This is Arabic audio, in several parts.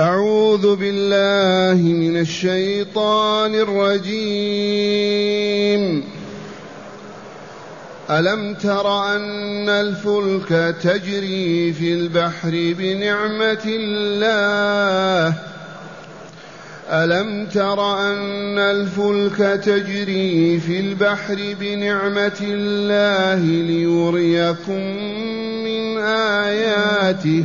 أعوذ بالله من الشيطان الرجيم. ألم تر أن الفلك تجري في البحر بنعمة الله؟ ألم تر أن الفلك تجري في البحر بنعمة الله ليريكم من آياته؟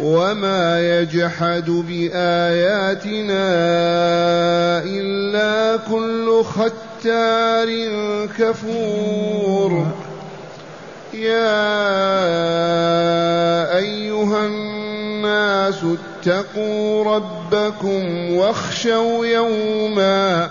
وما يجحد بآياتنا إلا كل ختار كفور يا أيها الناس اتقوا ربكم واخشوا يوما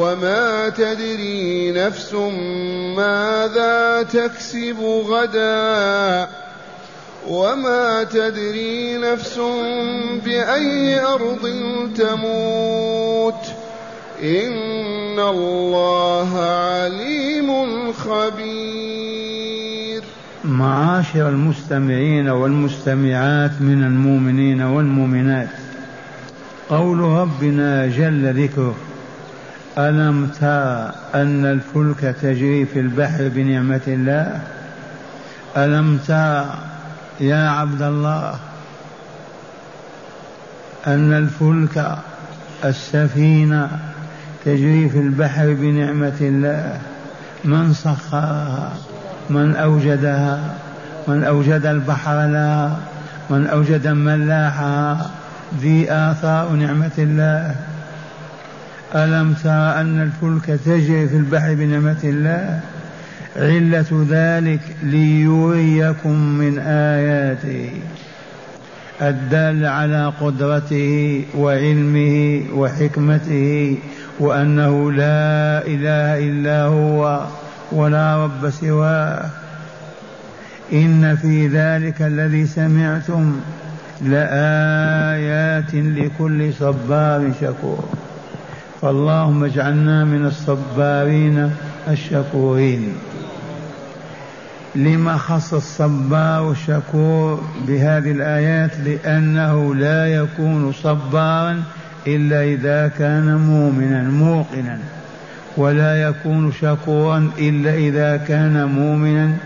وما تدري نفس ماذا تكسب غدا وما تدري نفس بأي أرض تموت إن الله عليم خبير معاشر المستمعين والمستمعات من المؤمنين والمؤمنات قول ربنا جل ذكره ألم تر أن الفلك تجري في البحر بنعمة الله؟ ألم تر يا عبد الله أن الفلك السفينة تجري في البحر بنعمة الله؟ من سخرها من أوجدها؟ من أوجد البحر لها؟ من أوجد ملاحها ذي آثار نعمة الله؟ ألم تر أن الفلك تجري في البحر بنعمة الله؟ علة ذلك ليريكم من آياته. الدال على قدرته وعلمه وحكمته وأنه لا إله إلا هو ولا رب سواه. إن في ذلك الذي سمعتم لآيات لكل صبار شكور. فاللهم اجعلنا من الصبارين الشكورين. لما خص الصبار الشكور بهذه الآيات لأنه لا يكون صبارا إلا إذا كان مؤمنا موقنا. ولا يكون شكورا إلا إذا كان مؤمنا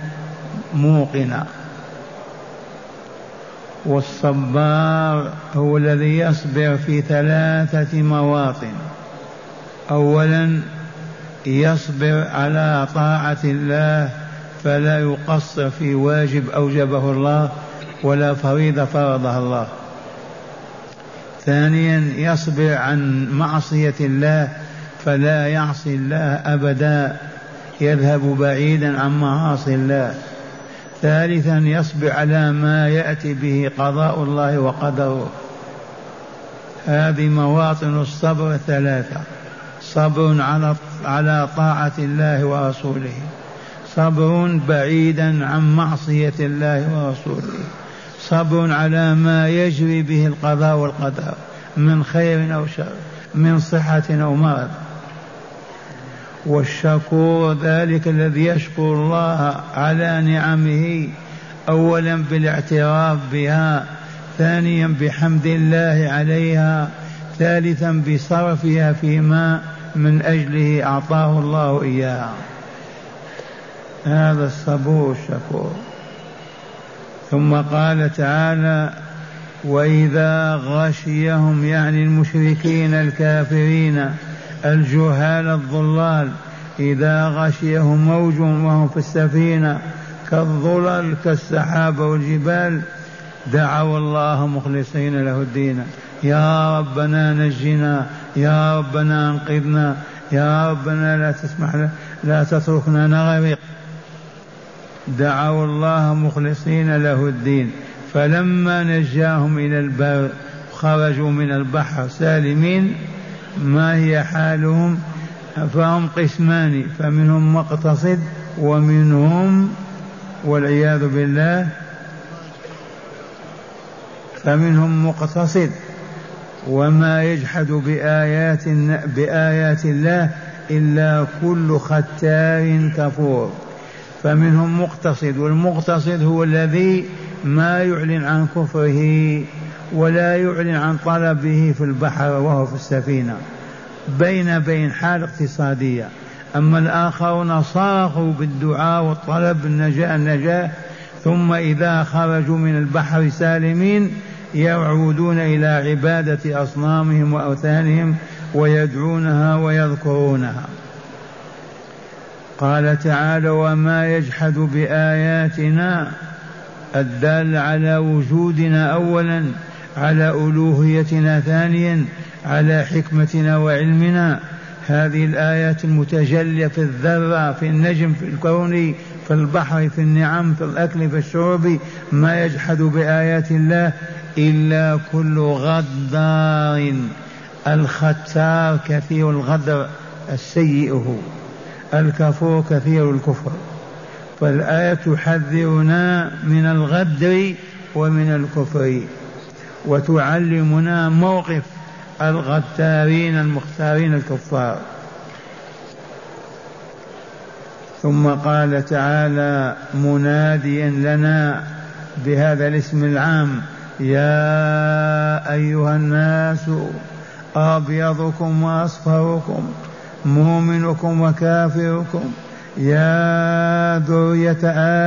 موقنا. والصبار هو الذي يصبر في ثلاثة مواطن. أولا يصبر على طاعة الله فلا يقصر في واجب أوجبه الله ولا فريضة فرضها الله. ثانيا يصبر عن معصية الله فلا يعصي الله أبدا يذهب بعيدا عن معاصي الله. ثالثا يصبر على ما يأتي به قضاء الله وقدره. هذه مواطن الصبر ثلاثة. صبر على على طاعة الله ورسوله. صبر بعيدا عن معصية الله ورسوله. صبر على ما يجري به القضاء والقدر من خير أو شر من صحة أو مرض. والشكور ذلك الذي يشكر الله على نعمه اولا بالاعتراف بها ثانيا بحمد الله عليها ثالثا بصرفها فيما من أجله أعطاه الله اياها هذا الصبور الشكور ثم قال تعالى وإذا غشيهم يعني المشركين الكافرين الجهال الضلال إذا غشيهم موج وهم في السفينة كالظلل كالسحاب والجبال دعوا الله مخلصين له الدين. يا ربنا نجنا يا ربنا انقذنا يا ربنا لا تسمح لا تتركنا نغرق. دعوا الله مخلصين له الدين. فلما نجاهم إلى البر خرجوا من البحر سالمين. ما هي حالهم؟ فهم قسمان فمنهم مقتصد ومنهم والعياذ بالله فمنهم مقتصد. وما يجحد بآيات بآيات الله إلا كل ختار كفور. فمنهم مقتصد والمقتصد هو الذي ما يعلن عن كفره ولا يعلن عن طلبه في البحر وهو في السفينة. بين بين حال اقتصادية. أما الآخرون صاغوا بالدعاء والطلب النجاة النجاة ثم إذا خرجوا من البحر سالمين يعودون إلى عبادة أصنامهم وأوثانهم ويدعونها ويذكرونها. قال تعالى وما يجحد بآياتنا الدال على وجودنا أولا على ألوهيتنا ثانيا على حكمتنا وعلمنا. هذه الآيات المتجلية في الذرة في النجم في الكون في البحر في النعم في الأكل في الشرب. ما يجحد بآيات الله إلا كل غدار. الختار كثير الغدر السيء هو الكفور كثير الكفر. فالآية تحذرنا من الغدر ومن الكفر وتعلمنا موقف الغتارين المختارين الكفار. ثم قال تعالى مناديا لنا بهذا الاسم العام يا أيها الناس أبيضكم وأصفركم مؤمنكم وكافركم يا ذرية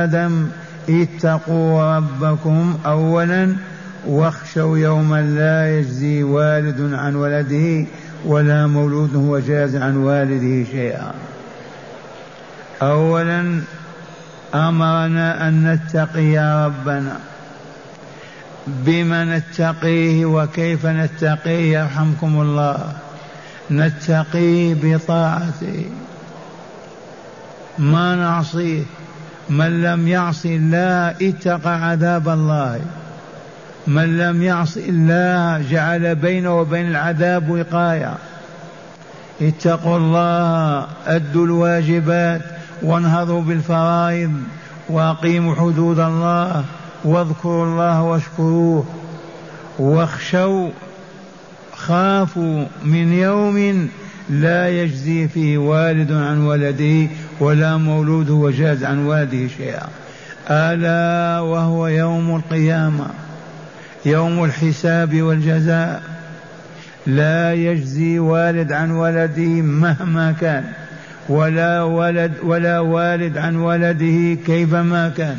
آدم اتقوا ربكم اولا واخشوا يوما لا يجزي والد عن ولده ولا مولود هو جاز عن والده شيئا. اولا أمرنا أن نتقي ربنا. بما نتقيه وكيف نتقيه يرحمكم الله. نتقيه بطاعته. ما نعصيه. من لم يعص الله اتقى عذاب الله. من لم يعص الله جعل بينه وبين العذاب وقاية. اتقوا الله أدوا الواجبات وانهضوا بالفرائض وأقيموا حدود الله. واذكروا الله واشكروه واخشوا خافوا من يوم لا يجزي فيه والد عن ولده ولا مولود هو جاز عن والده شيئا. ألا وهو يوم القيامة يوم الحساب والجزاء. لا يجزي والد عن ولده مهما كان ولا ولد ولا والد عن ولده كيفما كان.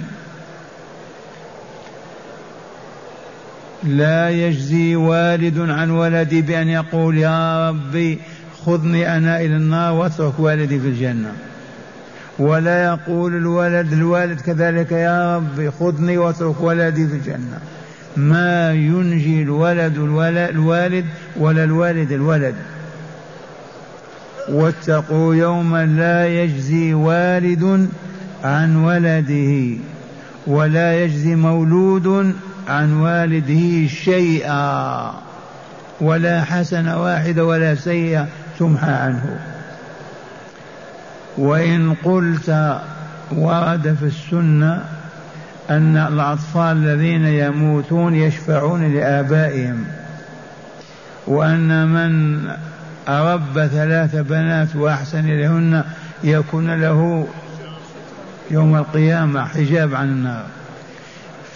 لا يجزي والد عن ولدي بأن يقول يا ربي خذني أنا إلى النار واترك والدي في الجنة. ولا يقول الولد الوالد كذلك يا ربي خذني واترك ولدي في الجنة. ما ينجي الولد الوالد ولا الوالد الولد. واتقوا يوما لا يجزي والد عن ولده ولا يجزي مولود عن والده شيئا ولا حسنة واحدة ولا سيئة تمحى عنه. وإن قلت ورد في السنة أن الأطفال الذين يموتون يشفعون لآبائهم وأن من أرب ثلاث بنات وأحسن إليهن يكون له يوم القيامة حجاب عن النار.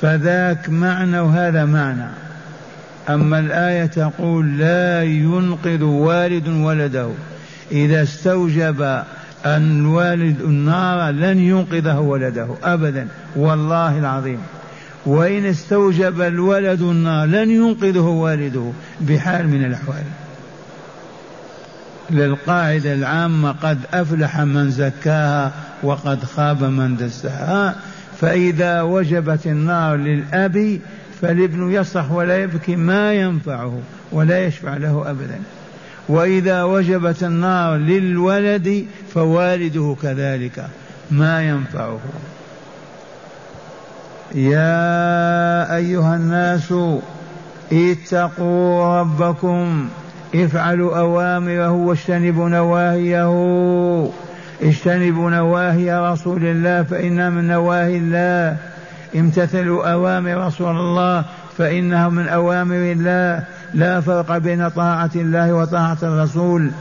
فذاك معنى وهذا معنى. أما الآية تقول لا ينقذ والد ولده. إذا استوجب الوالد النار لن ينقذه ولده أبدا والله العظيم. وإن استوجب الولد النار لن ينقذه والده بحال من الأحوال. للقاعدة العامة قد أفلح من زكاها وقد خاب من دساها. فإذا وجبت النار للأب فالابن يصرخ ولا يبكي ما ينفعه ولا يشفع له أبدا. وإذا وجبت النار للولد فوالده كذلك ما ينفعه. يا أيها الناس اتقوا ربكم افعلوا أوامره واجتنبوا نواهيه. اجتنبوا نواهي رسول الله فإنها من نواهي الله امتثلوا أوامر رسول الله فإنها من أوامر الله. لا فرق بين طاعة الله وطاعة الرسول.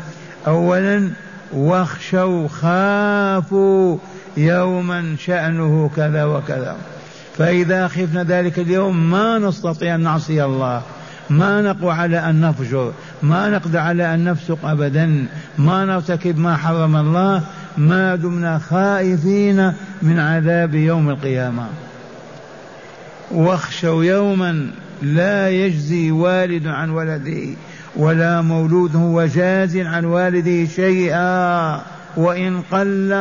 أولا واخشوا خافوا يوما شأنه كذا وكذا. فإذا خفنا ذلك اليوم ما نستطيع أن نعصي الله. ما نقوى على أن نفجر. ما نقدر على أن نفسق أبدا. ما نرتكب ما حرم الله. ما دمنا خائفين من عذاب يوم القيامة. واخشوا يوما لا يجزي والد عن ولده ولا مولود هو جاز عن والده شيئا وإن قل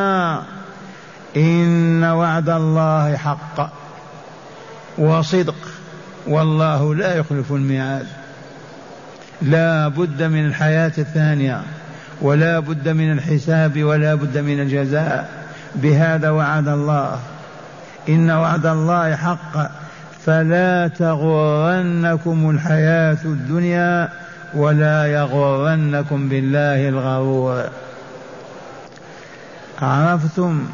إن وعد الله حق. وصدق والله لا يخلف الميعاد. لا بد من الحياة الثانية. ولا بد من الحساب ولا بد من الجزاء. بهذا وعد الله. إن وعد الله حق. فلا تغرنكم الحياة الدنيا ولا يغرنكم بالله الغرور. عرفتم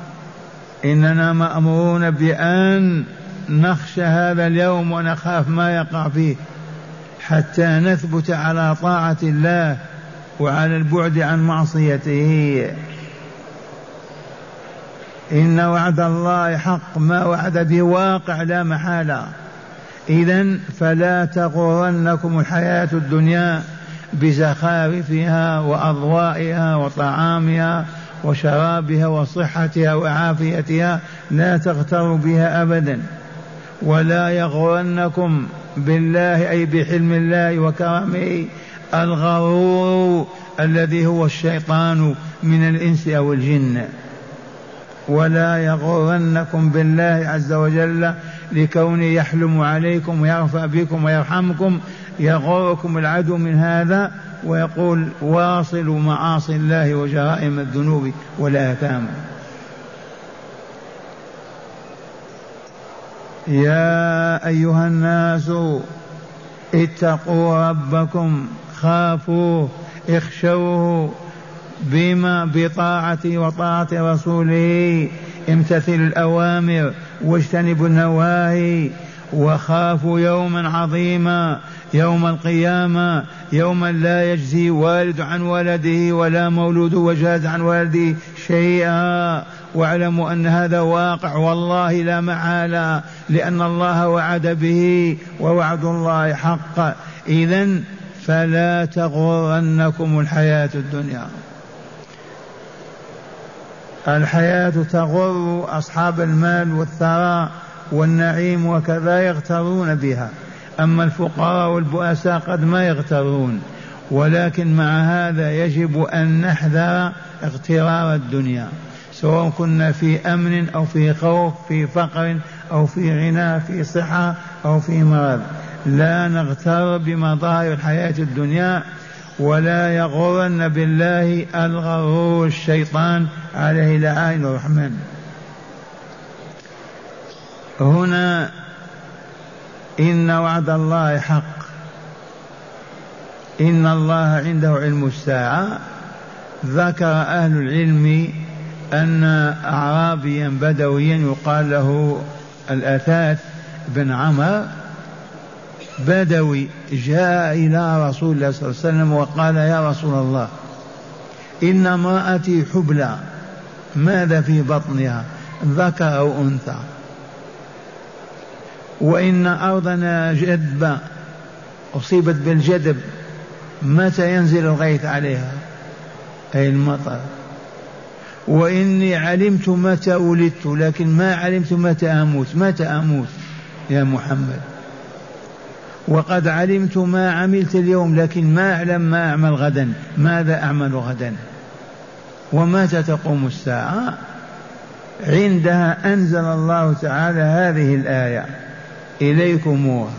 إننا مأمورون بأن نخشى هذا اليوم ونخاف ما يقع فيه. حتى نثبت على طاعة الله وعلى البعد عن معصيته. إن وعد الله حق ما وعد به واقع لا محالة. إذا فلا تغرنكم الحياة الدنيا بزخارفها وأضوائها وطعامها وشرابها وصحتها وعافيتها لا تغتروا بها أبدا. ولا يغرنكم بالله أي بحلم الله وكرمه. الغرور الذي هو الشيطان من الإنس أو الجن. ولا يغرنكم بالله عز وجل لكونه يحلم عليكم ويرفع بكم ويرحمكم يغركم العدو من هذا ويقول واصلوا معاصي الله وجرائم الذنوب والآثام. يا أيها الناس اتقوا ربكم خافوه اخشوه بما بطاعته وطاعة رسوله. امتثلوا الأوامر واجتنبوا النواهي. وخافوا يوما عظيما يوم القيامة يوما لا يجزي والد عن ولده ولا مولود وجاز عن ولده شيئا. واعلموا أن هذا واقع والله لا محالة لأن الله وعد به ووعد الله حق إذا فلا تغرنكم الحياة الدنيا. الحياة تغر أصحاب المال والثراء والنعيم وكذا يغترون بها. أما الفقراء والبؤساء قد ما يغترون. ولكن مع هذا يجب أن نحذر اغترار الدنيا. سواء كنا في أمن أو في خوف في فقر أو في غنى في صحة أو في مرض. لا نغتر بمظاهر الحياة الدنيا ولا يغرن بالله الغرور الشيطان عليه لعائن الرحمن. هنا إن وعد الله حق. إن الله عنده علم الساعة. ذكر أهل العلم أن أعرابيا بدويا يقال له الأثاث بن عمر بدوي جاء إلى رسول الله صلى الله عليه وسلم وقال يا رسول الله إن امرأتي حبلى ماذا في بطنها ذكر أو أنثى؟ وإن أرضنا جدبة أصيبت بالجدب متى ينزل الغيث عليها؟ أي المطر. وإني علمت متى ولدت لكن ما علمت متى أموت متى أموت يا محمد؟ وقد علمت ما عملت اليوم لكن ما أعلم ما أعمل غدا. ماذا أعمل غدا؟ ومتى تقوم الساعة؟ عندها أنزل الله تعالى هذه الآية إليكموها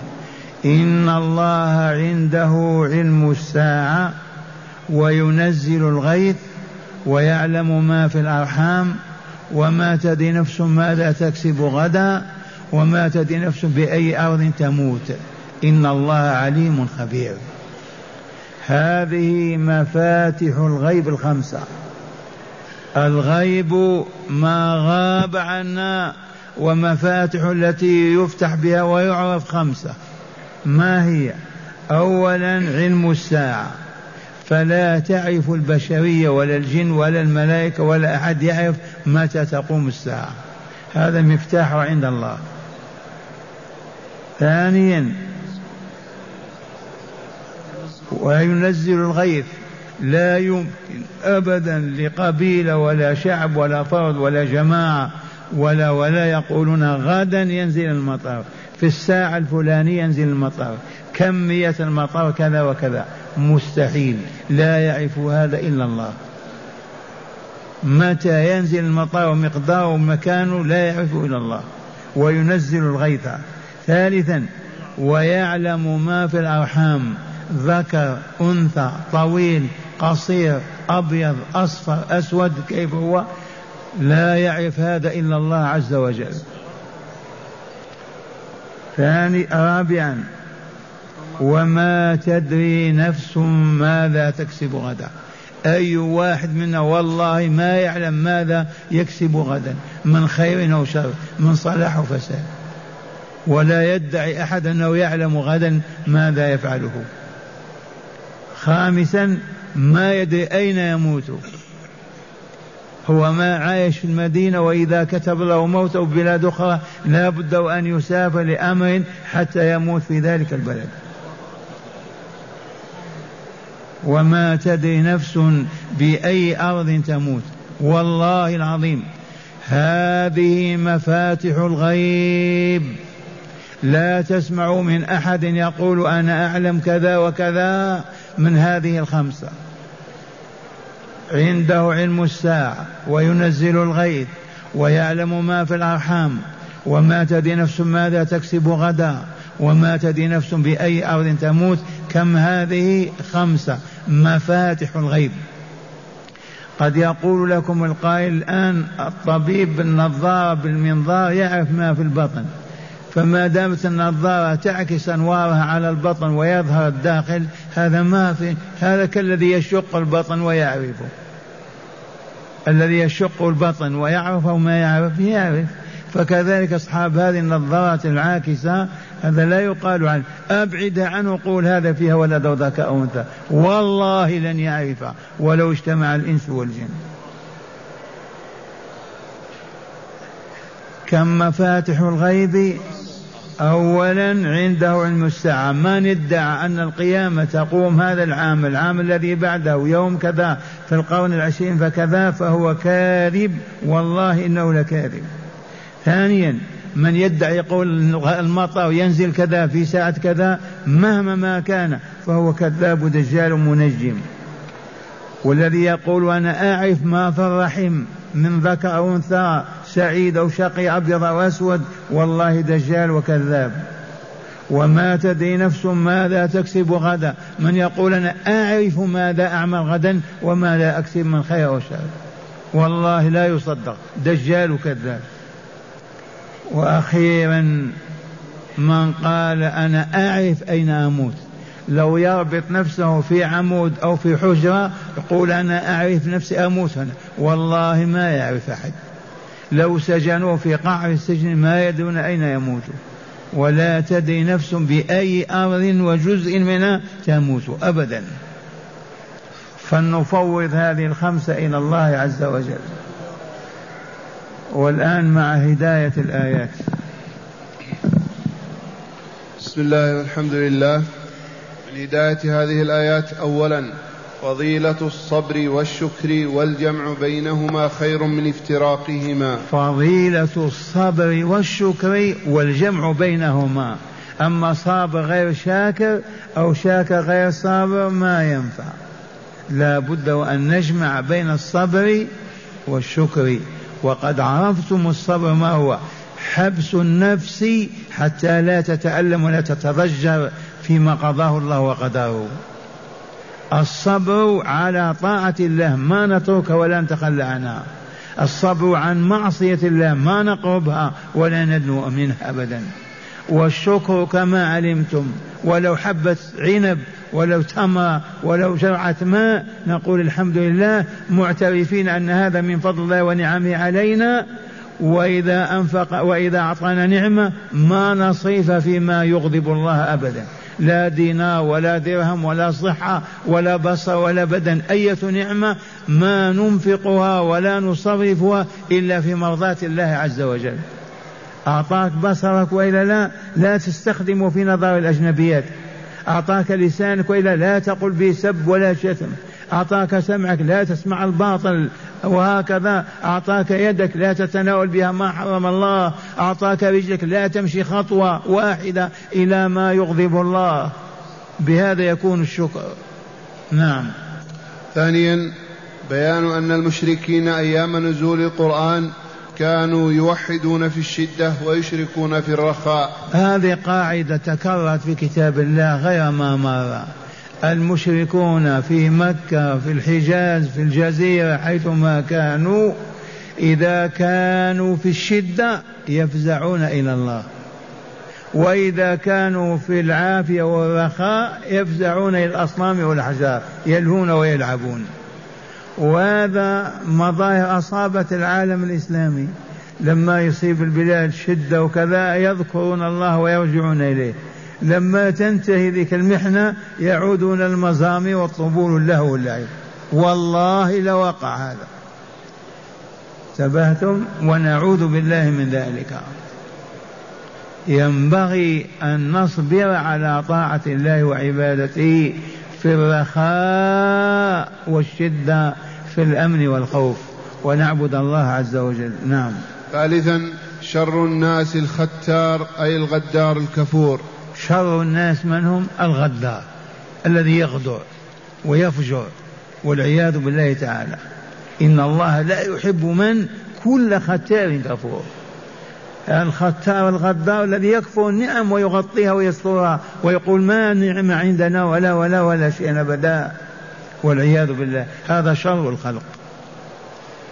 إن الله عنده علم الساعة وينزل الغيث ويعلم ما في الأرحام. وما تدري نفس ماذا تكسب غدا وما تدري نفس بأي أرض تموت. إن الله عليم خبير. هذه مفاتح الغيب الخمسة. الغيب ما غاب عنا ومفاتح التي يفتح بها ويعرف خمسة. ما هي؟ أولا علم الساعة. فلا تعرف البشرية ولا الجن ولا الملائكة ولا أحد يعرف متى تقوم الساعة. هذا مفتاح عند الله. ثانيا وينزل الغيث. لا يمكن ابدا لقبيلة ولا شعب ولا فرد ولا جماعة ولا ولا يقولون غدا ينزل المطر في الساعة الفلانية ينزل المطر كميه المطر كذا وكذا. مستحيل. لا يعرف هذا إلا الله. متى ينزل المطر ومقداره ومكانه؟ لا يعرفه إلا الله. وينزل الغيث. ثالثا ويعلم ما في الأرحام. ذكر أنثى طويل قصير أبيض أصفر أسود كيف هو؟ لا يعرف هذا إلا الله عز وجل. ثاني رابعا وما تدري نفس ماذا تكسب غدا. أي واحد منا والله ما يعلم ماذا يكسب غدا من خير أو شر من صلاح أو فساد. ولا يدعي أحد أنه يعلم غدا ماذا يفعله. خامسا ما يدري أين يموت. هو ما عايش في المدينة وإذا كتب له موت أو بلاد أخرى لا بد أن يسافر لأمر حتى يموت في ذلك البلد. وما تدري نفس بأي أرض تموت. والله العظيم هذه مفاتح الغيب. لا تسمعوا من أحد يقول أنا أعلم كذا وكذا. من هذه الخمسة. عنده علم الساعة وينزل الغيث ويعلم ما في الأرحام وما تدري نفس ماذا تكسب غدا وما تدري نفس بأي أرض تموت. كم هذه خمسة؟ مفاتح الغيب. قد يقول لكم القائل الآن الطبيب بالنظارة بالمنظار يعرف ما في البطن. فما دامت النظارة تعكس أنوارها على البطن ويظهر الداخل هذا ما في هذا كالذي يشق البطن ويعرفه. الذي يشق البطن ويعرفه ما يعرف يعرف. فكذلك أصحاب هذه النظارات العاكسة هذا لا يقال عنه. أبعد عنه قول هذا فيها ولد وذاك أو أنثى. والله لن يعرف ولو اجتمع الإنس والجن. كم مفاتح الغيب؟ أولا عنده علم الساعة. من ادعى أن القيامة تقوم هذا العام العام الذي بعده يوم كذا في القرن العشرين فكذا فهو كاذب. والله إنه لكاذب. ثانيا من يدعي يقول المطر ينزل كذا في ساعة كذا مهما ما كان فهو كذاب دجال منجم. والذي يقول أنا أعرف ما في الرحم. من ذكر أو أنثى سعيد أو شقي أبيض أو أسود والله دجال وكذاب. وما تدري نفس ماذا تكسب غدا. من يقول أنا أعرف ماذا أعمل غدا وما لا أكسب من خير أو شر. والله لا يصدق. دجال كذاب وأخيرا من قال أنا أعرف أين أموت. لو يربط نفسه في عمود أو في حجرة يقول أنا أعرف نفسي أموت هنا. والله ما يعرف أحد. لو سجنوه في قعر السجن ما يدرون أين يموت. ولا تدري نفس بأي أرض وجزء منها تموت أبدا. فلنفوض هذه الخمسة إلى الله عز وجل. والآن مع هداية الآيات. بسم الله والحمد لله. من هداية هذه الآيات أولا فضيلة الصبر والشكر والجمع بينهما خير من افتراقهما. فضيلة الصبر والشكر والجمع بينهما. أما صابر غير شاكر أو شاكر غير صابر ما ينفع. لا بد وأن نجمع بين الصبر والشكر. وقد عرفتم الصبر ما هو؟ حبس النفس حتى لا تتألم ولا تتضجر. فيما قضاه الله وقدره الصبر على طاعة الله ما نترك ولا نتخلى عنها. الصبر عن معصية الله ما نقربها ولا ندنو منها أبدا. والشكر كما علمتم ولو حبة عنب ولو تمر ولو جرعة ماء نقول الحمد لله معترفين أن هذا من فضل الله ونعمه علينا. وإذا أنفق وإذا أعطانا نعمة ما نصيف فيما يغضب الله أبدا. لا دينار ولا درهم ولا صحة ولا بصر ولا بدن. أية نعمة ما ننفقها ولا نصرفها إلا في مرضاة الله عز وجل. أعطاك بصرك وإلا لا لا تستخدمه في نظر الأجنبيات. أعطاك لسانك وإلا لا تقل به سب ولا شتم. أعطاك سمعك لا تسمع الباطل. وهكذا أعطاك يدك لا تتناول بها ما حرم الله. أعطاك رجلك لا تمشي خطوة واحدة إلى ما يغضب الله. بهذا يكون الشكر. نعم. ثانيا بيان أن المشركين أيام نزول القرآن كانوا يوحدون في الشدة ويشركون في الرخاء. هذه قاعدة تكررت في كتاب الله غير ما مر. المشركون في مكة في الحجاز في الجزيرة حيثما كانوا إذا كانوا في الشدة يفزعون إلى الله. وإذا كانوا في العافية والرخاء يفزعون إلى الأصنام والأحجار يلهون ويلعبون. وهذا مظاهر أصابت العالم الإسلامي. لما يصيب البلاد شدة وكذا يذكرون الله ويرجعون إليه. لما تنتهي ذيك المحنة يعودون المزامي والطبول له واللعب. والله لوقع هذا. انتبهتم؟ ونعوذ بالله من ذلك. ينبغي أن نصبر على طاعة الله وعبادته في الرخاء والشدة في الأمن والخوف. ونعبد الله عز وجل. نعم. ثالثا شر الناس الختار أي الغدار الكفور. شر الناس من هم الغدار الذي يغدر ويفجر والعياذ بالله تعالى. إن الله لا يحب من كل ختار كفور. الختار الغدار الذي يكفر النعم ويغطيها ويسترها ويقول ما نعم عندنا ولا ولا ولا شيء أبدا. والعياذ بالله. هذا شر الخلق.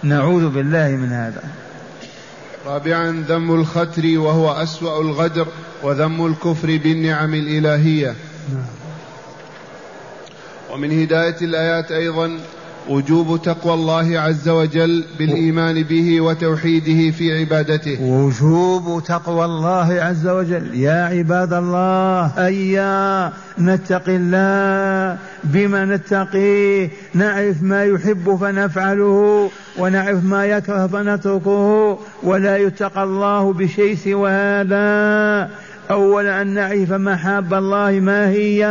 نعوذ بالله من هذا. رابعا ذم الختر وهو أسوأ الغدر وذم الكفر بالنعم الإلهية نعم. ومن هداية الآيات أيضا وجوب تقوى الله عز وجل بالإيمان به وتوحيده في عبادته. وجوب تقوى الله عز وجل. يا عباد الله هيا نتقي الله بما نتقيه نعرف ما يحب فنفعله ونعرف ما يكره فنتركه ولا يتقى الله بشيء سوى هذا. أولا أن نعرف محاب الله ما هي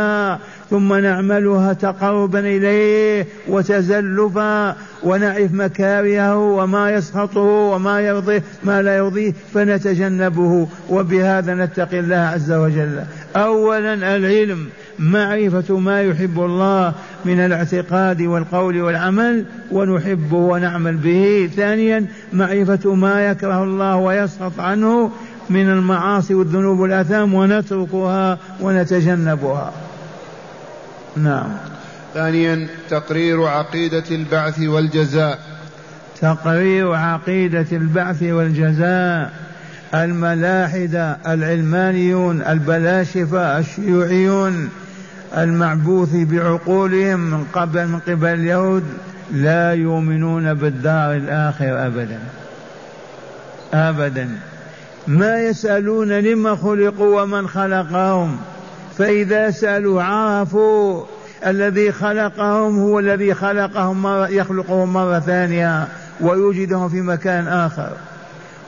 ثم نعملها تقربا إليه وتزلفا ونعرف مكارهه وما يسخطه وما يرضيه ما لا يرضيه فنتجنبه. وبهذا نتقي الله عز وجل. أولا العلم معرفة ما يحب الله من الاعتقاد والقول والعمل ونحبه ونعمل به. ثانيا معرفة ما يكره الله ويسخط عنه من المعاصي والذنوب والآثام ونتركها ونتجنبها. نعم. ثانيا تقرير عقيدة البعث والجزاء. تقرير عقيدة البعث والجزاء الملاحدة العلمانيون البلاشفة الشيوعيون المعبوث بعقولهم من قبل من قبل اليهود لا يؤمنون بالدار الآخر أبدا. أبدا. ما يسألون لما خلقوا ومن خلقهم. فإذا سألوا عرفوا الذي خلقهم هو الذي خلقهم مرة يخلقهم مرة ثانية ويوجدهم في مكان آخر.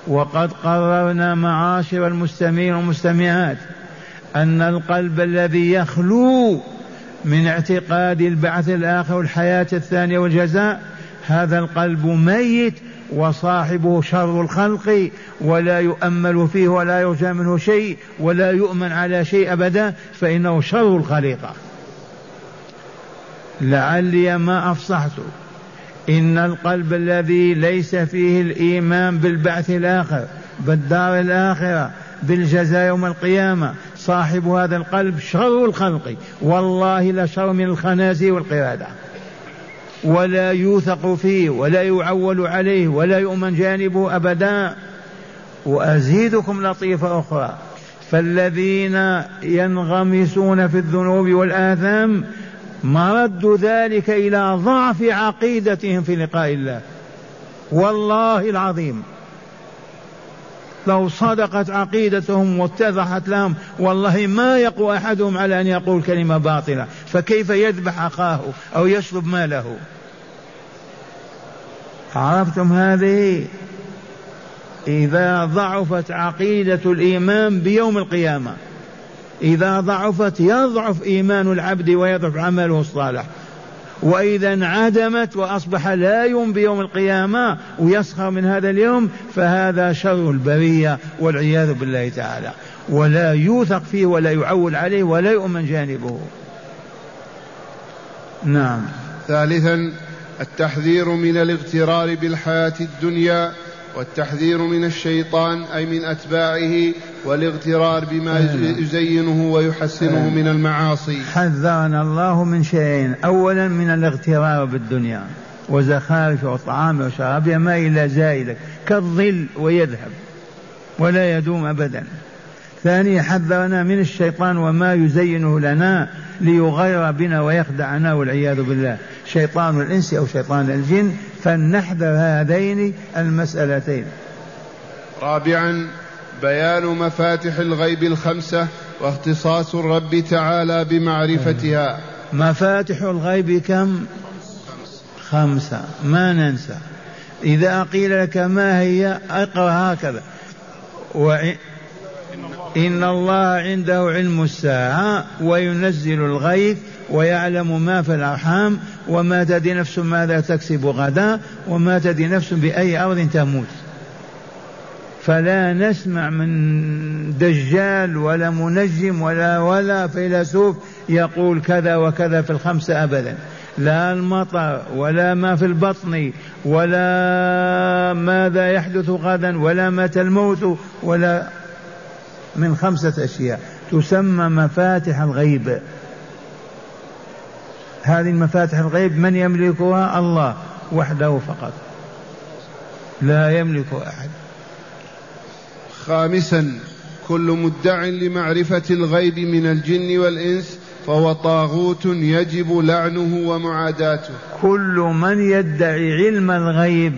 وقد قررنا معاشر المستمعين والمستمعات أن القلب الذي يخلو من اعتقاد البعث الآخر والحياة الثانية والجزاء هذا القلب ميت وصاحبه شر الخلق ولا يؤمل فيه ولا يرجى منه شيء ولا يؤمن على شيء أبدا فإنه شر الخليقة. لعلي ما أفصحت. إن القلب الذي ليس فيه الإيمان بالبعث الآخر بالدار الآخرة بالجزاء يوم القيامة صاحب هذا القلب شر الخلق. والله لشر من الخنازير والقردة. ولا يوثق فيه ولا يعول عليه ولا يؤمن جانبه أبدا. وأزيدكم لطيفة أخرى. فالذين ينغمسون في الذنوب والآثام مرد ذلك إلى ضعف عقيدتهم في لقاء الله. والله العظيم. لو صدقت عقيدتهم واتضحت لهم والله ما يقوى أحدهم على أن يقول كلمة باطلة. فكيف يذبح أخاه أو يسلب ماله؟ عرفتم هذه؟ إذا ضعفت عقيدة الإيمان بيوم القيامة إذا ضعفت يضعف إيمان العبد ويضعف عمله الصالح. وإذا انعدمت وأصبح لا يوم بيوم القيامة ويسخر من هذا اليوم فهذا شر البرية والعياذ بالله تعالى. ولا يوثق فيه ولا يعول عليه ولا يؤمن جانبه. نعم. ثالثا التحذير من الاغترار بالحياة الدنيا والتحذير من الشيطان أي من أتباعه والاغترار بما. يزينه ويحسنه. من المعاصي حذرنا الله من شيئين أولا من الاغترار بالدنيا وزخارف وطعام وشراب ما إلا زائلة كالظل ويذهب ولا يدوم أبدا ثانيا حذرنا من الشيطان وما يزينه لنا ليغير بنا ويخدعنا والعياذ بالله شيطان الإنس أو شيطان الجن فلنحذر هذين المسألتين. رابعا بيان مفاتح الغيب الخمسة واختصاص الرب تعالى بمعرفتها. مفاتح الغيب كم؟ خمسة. ما ننسى. إذا قيل لك ما هي اقرأ هكذا. وإن إن الله عنده علم الساعة وينزل الغيث ويعلم ما في الأرحام وما تدري نفس ماذا تكسب غدا وما تدري نفس بأي أرض تموت. فلا نسمع من دجال ولا منجم ولا ولا فيلسوف يقول كذا وكذا في الخمسة أبدا. لا المطر ولا ما في البطن ولا ماذا يحدث غدا ولا متى الموت ولا من خمسة أشياء. تسمى مفاتح الغيب. هذه المفاتح الغيب من يملكها الله وحده فقط. لا يملك أحد. خامسا كل مدع لمعرفة الغيب من الجن والإنس فهو طاغوت يجب لعنه ومعاداته. كل من يدعي علم الغيب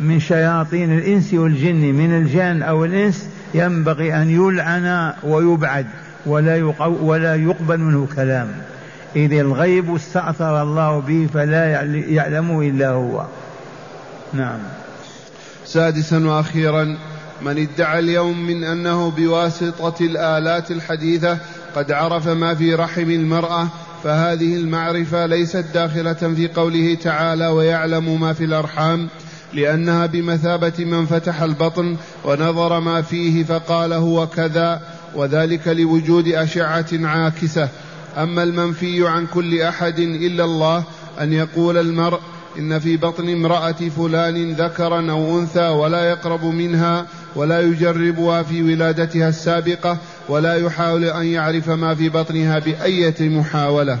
من شياطين الإنس والجن من الجان أو الإنس ينبغي أن يلعن ويبعد ولا ولا يقبل منه كلام. إذ الغيب استأثر الله به فلا يعلمه إلا هو. نعم. سادسا وأخيرا من ادعى اليوم من أنه بواسطة الآلات الحديثة قد عرف ما في رحم المرأة فهذه المعرفة ليست داخلة في قوله تعالى ويعلم ما في الأرحام لأنها بمثابة من فتح البطن ونظر ما فيه فقال هو كذا وذلك لوجود أشعة عاكسة. أما المنفي عن كل أحد إلا الله أن يقول المرء إن في بطن امرأة فلان ذكرا أو أنثى ولا يقرب منها ولا يجربها في ولادتها السابقة ولا يحاول أن يعرف ما في بطنها بأية محاولة.